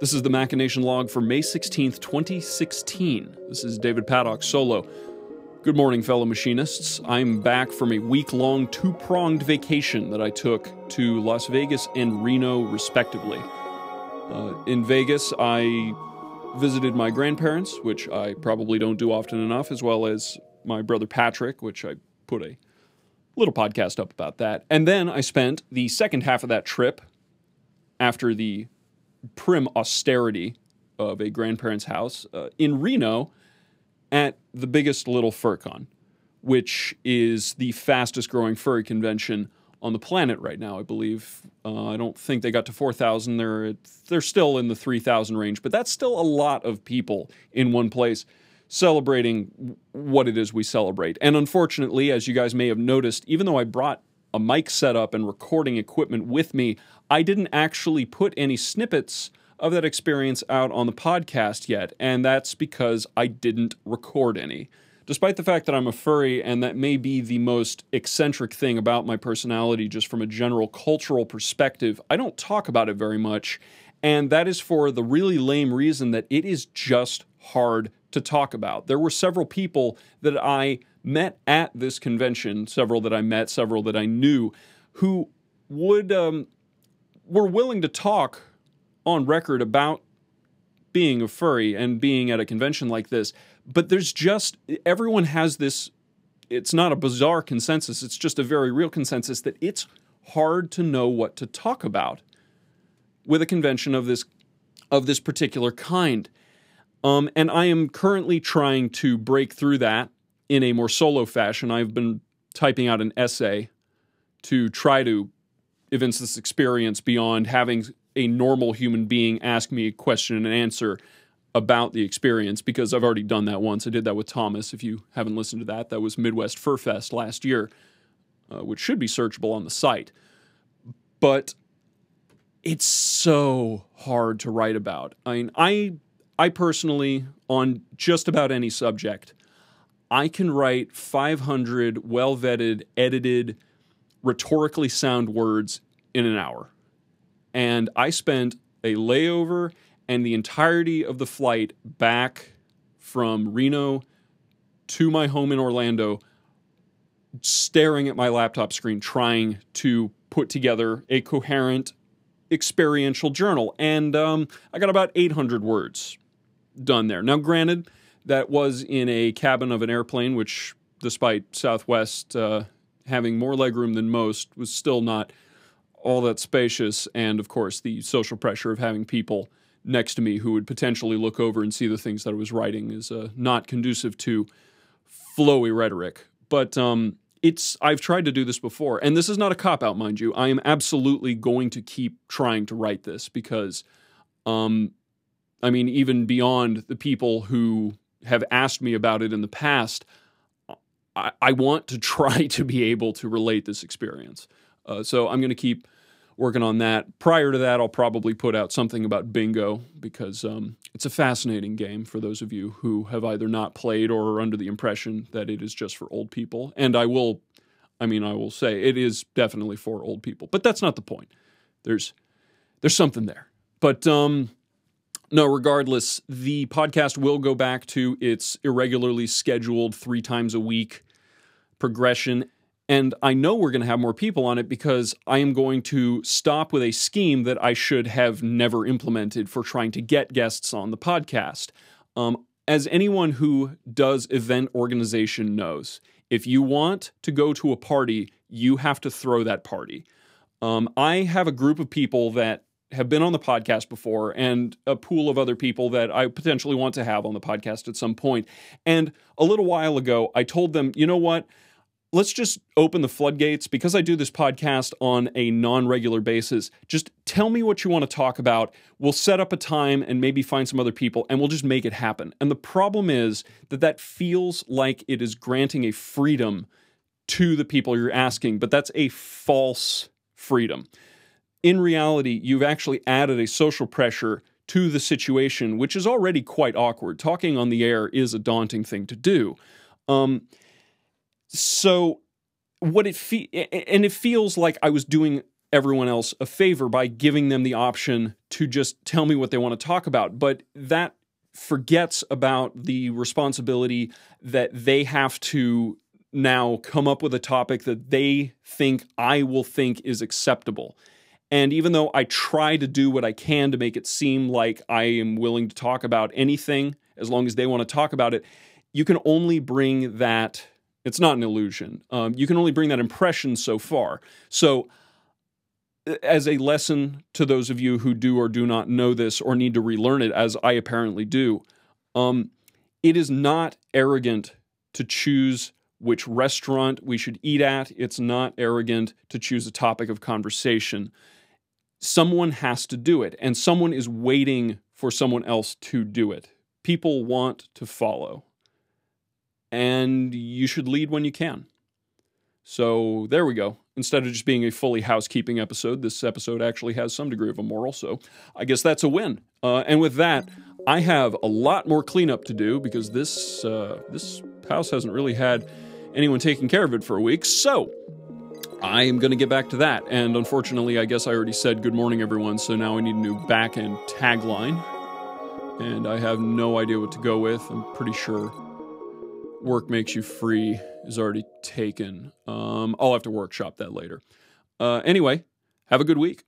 This is the Machination Log for May 16th, 2016. This is David Paddock solo. Good morning, fellow machinists. I'm back from a week long, two pronged vacation that I took to Las Vegas and Reno, respectively. Uh, in Vegas, I visited my grandparents, which I probably don't do often enough, as well as my brother Patrick, which I put a little podcast up about that. And then I spent the second half of that trip after the prim austerity of a grandparent's house uh, in Reno at the biggest little FurCon, which is the fastest growing furry convention on the planet right now. I believe uh, I don't think they got to four thousand. They're they're still in the three thousand range, but that's still a lot of people in one place celebrating what it is we celebrate. And unfortunately, as you guys may have noticed, even though I brought a mic setup and recording equipment with me, I didn't actually put any snippets of that experience out on the podcast yet, and that's because I didn't record any. Despite the fact that I'm a furry, and that may be the most eccentric thing about my personality, just from a general cultural perspective, I don't talk about it very much. And that is for the really lame reason that it is just hard to talk about. There were several people that I met at this convention, several that I met, several that I knew, who would um, were willing to talk on record about being a furry and being at a convention like this. But there's just everyone has this. It's not a bizarre consensus. It's just a very real consensus that it's hard to know what to talk about with a convention of this of this particular kind. Um, and I am currently trying to break through that in a more solo fashion. I've been typing out an essay to try to evince this experience beyond having a normal human being ask me a question and answer about the experience because I've already done that once. I did that with Thomas. If you haven't listened to that, that was Midwest Fur Fest last year, uh, which should be searchable on the site. But it's so hard to write about. I mean, I I personally on just about any subject, I can write 500 well-vetted, edited, rhetorically sound words in an hour. And I spent a layover and the entirety of the flight back from Reno to my home in Orlando staring at my laptop screen trying to put together a coherent experiential journal. And um, I got about 800 words done there. Now, granted, that was in a cabin of an airplane, which, despite Southwest uh, having more legroom than most, was still not all that spacious. And of course, the social pressure of having people next to me who would potentially look over and see the things that I was writing is uh, not conducive to flowy rhetoric. But um, it's I've tried to do this before, and this is not a cop out, mind you. I am absolutely going to keep trying to write this because, um, I mean, even beyond the people who have asked me about it in the past, I, I want to try to be able to relate this experience. Uh, so I'm going to keep working on that. Prior to that, I'll probably put out something about bingo because um, it's a fascinating game for those of you who have either not played or are under the impression that it is just for old people. And I will, I mean, I will say it is definitely for old people, but that's not the point. There's there's something there. But um, no, regardless, the podcast will go back to its irregularly scheduled three times a week progression. And I know we're going to have more people on it because I am going to stop with a scheme that I should have never implemented for trying to get guests on the podcast. Um, as anyone who does event organization knows, if you want to go to a party, you have to throw that party. Um, I have a group of people that have been on the podcast before and a pool of other people that I potentially want to have on the podcast at some point. And a little while ago, I told them, you know what? let's just open the floodgates because I do this podcast on a non regular basis. Just tell me what you want to talk about. We'll set up a time and maybe find some other people and we'll just make it happen. And the problem is that that feels like it is granting a freedom to the people you're asking, but that's a false freedom. In reality, you've actually added a social pressure to the situation, which is already quite awkward. Talking on the air is a daunting thing to do. Um, so what it fe- and it feels like I was doing everyone else a favor by giving them the option to just tell me what they want to talk about. But that forgets about the responsibility that they have to now come up with a topic that they think I will think is acceptable. And even though I try to do what I can to make it seem like I am willing to talk about anything as long as they want to talk about it, you can only bring that. It's not an illusion. Um, you can only bring that impression so far. So, as a lesson to those of you who do or do not know this or need to relearn it, as I apparently do, um, it is not arrogant to choose which restaurant we should eat at. It's not arrogant to choose a topic of conversation. Someone has to do it, and someone is waiting for someone else to do it. People want to follow, and you should lead when you can. So there we go. Instead of just being a fully housekeeping episode, this episode actually has some degree of a moral. So I guess that's a win. Uh, and with that, I have a lot more cleanup to do because this uh, this house hasn't really had anyone taking care of it for a week. So I am going to get back to that. And unfortunately, I guess I already said good morning, everyone. So now I need a new back end tagline. And I have no idea what to go with. I'm pretty sure work makes you free is already taken. Um, I'll have to workshop that later. Uh, anyway, have a good week.